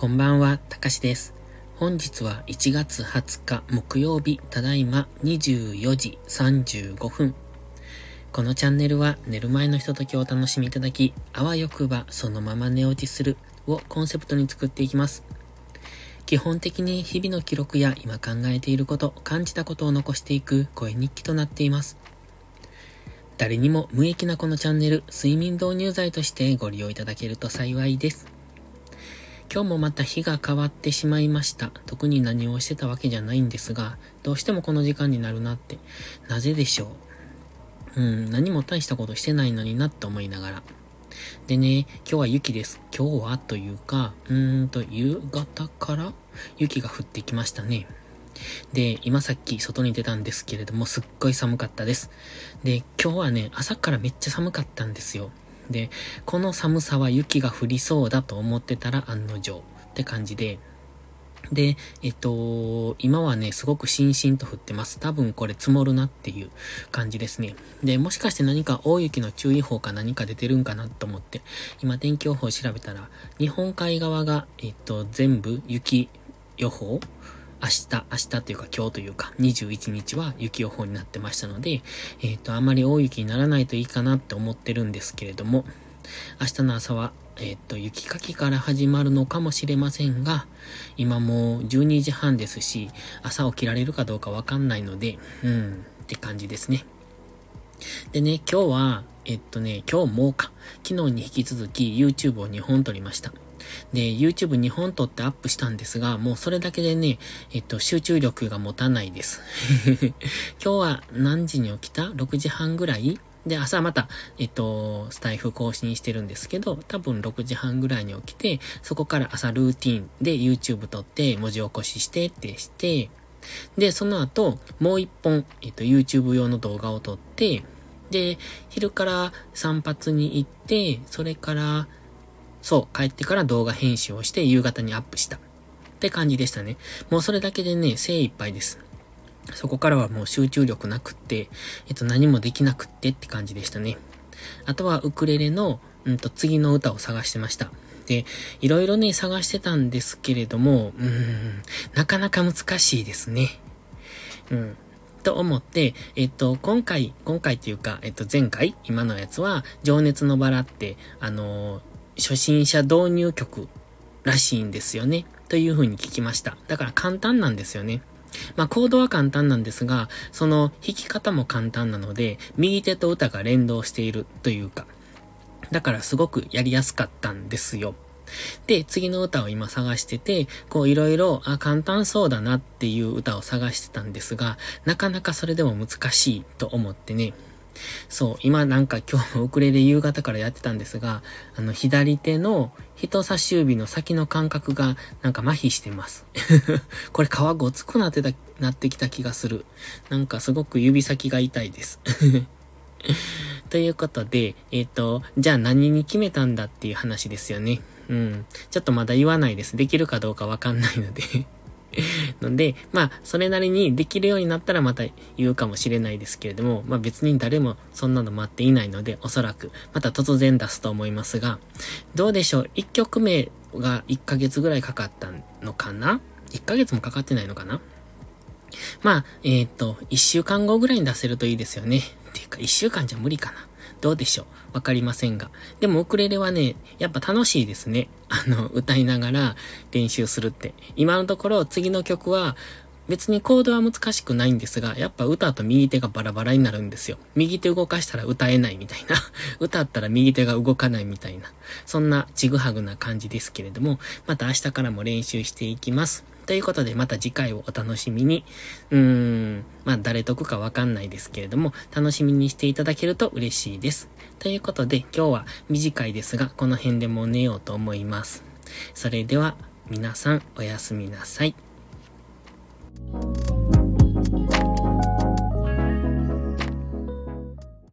こんばんは、たかしです。本日は1月20日木曜日、ただいま24時35分。このチャンネルは寝る前のひとときをお楽しみいただき、あわよくばそのまま寝落ちするをコンセプトに作っていきます。基本的に日々の記録や今考えていること、感じたことを残していく声日記となっています。誰にも無益なこのチャンネル、睡眠導入剤としてご利用いただけると幸いです。今日もまた日が変わってしまいました。特に何をしてたわけじゃないんですが、どうしてもこの時間になるなって、なぜでしょう？うん、何も大したことしてないのになって思いながら。でね、今日は雪です。今日はというか、うーんと、夕方から雪が降ってきましたね。で、今さっき外に出たんですけれども、すっごい寒かったです。で、今日はね、朝からめっちゃ寒かったんですよ。で、この寒さは雪が降りそうだと思ってたら案の定って感じで、で、えっと、今はね、すごくしんしんと降ってます。多分これ積もるなっていう感じですね。で、もしかして何か大雪の注意報か何か出てるんかなと思って、今天気予報調べたら、日本海側が、えっと、全部雪予報明日、明日というか今日というか21日は雪予報になってましたので、えっ、ー、と、あまり大雪にならないといいかなって思ってるんですけれども、明日の朝は、えっ、ー、と、雪かきから始まるのかもしれませんが、今もう12時半ですし、朝起きられるかどうかわかんないので、うん、って感じですね。でね、今日は、えっとね、今日もか、昨日に引き続き YouTube を2本撮りました。で、YouTube2 本撮ってアップしたんですが、もうそれだけでね、えっと、集中力が持たないです。今日は何時に起きた ?6 時半ぐらい？で、朝また、えっと、スタイフ更新してるんですけど、多分6時半ぐらいに起きて、そこから朝ルーティンで YouTube 撮って文字起こししてってして、で、その後、もう一本、えっと、YouTube 用の動画を撮って、で、昼から散髪に行って、それから、そう、帰ってから動画編集をして夕方にアップした。って感じでしたね。もうそれだけでね、精一杯です。そこからはもう集中力なくって、えっと何もできなくってって感じでしたね。あとはウクレレの、うんと次の歌を探してました。で、いろいろね、探してたんですけれども、うーん、なかなか難しいですね。うん。と思って、えっと、今回、今回っていうか、えっと、前回、今のやつは、情熱のバラって、あの初心者導入曲らしいんですよね。という風に聞きました。だから簡単なんですよね。まあ、コードは簡単なんですが、その弾き方も簡単なので、右手と歌が連動しているというか、だからすごくやりやすかったんですよ。で、次の歌を今探してて、こういろいろ、あ、簡単そうだなっていう歌を探してたんですが、なかなかそれでも難しいと思ってね、そう、今なんか今日も遅れで夕方からやってたんですが、あの、左手の人差し指の先の感覚がなんか麻痺してます。これ皮ごつくなってた、なってきた気がする。なんかすごく指先が痛いです。ということで、えっ、ー、と、じゃあ何に決めたんだっていう話ですよね。うん。ちょっとまだ言わないです。できるかどうかわかんないので ので、まあ、それなりにできるようになったらまた言うかもしれないですけれども、まあ別に誰もそんなの待っていないので、おそらく、また突然出すと思いますが、どうでしょう ?1 曲目が1ヶ月ぐらいかかったのかな ?1 ヶ月もかかってないのかな？まあ、えっ、ー、と、1週間後ぐらいに出せるといいですよね。っていうか、1週間じゃ無理かな。どうでしょう？わかりませんが。でもウクレレはね、やっぱ楽しいですね。あの、歌いながら練習するって。今のところ次の曲は、別にコードは難しくないんですが、やっぱ歌と右手がバラバラになるんですよ。右手動かしたら歌えないみたいな。歌ったら右手が動かないみたいな。そんなちぐはぐな感じですけれども、また明日からも練習していきます。ということで、また次回をお楽しみに。うーん、まあ、誰得かわかんないですけれども、楽しみにしていただけると嬉しいです。ということで、今日は短いですが、この辺でもう寝ようと思います。それでは、皆さんおやすみなさい。Thank you.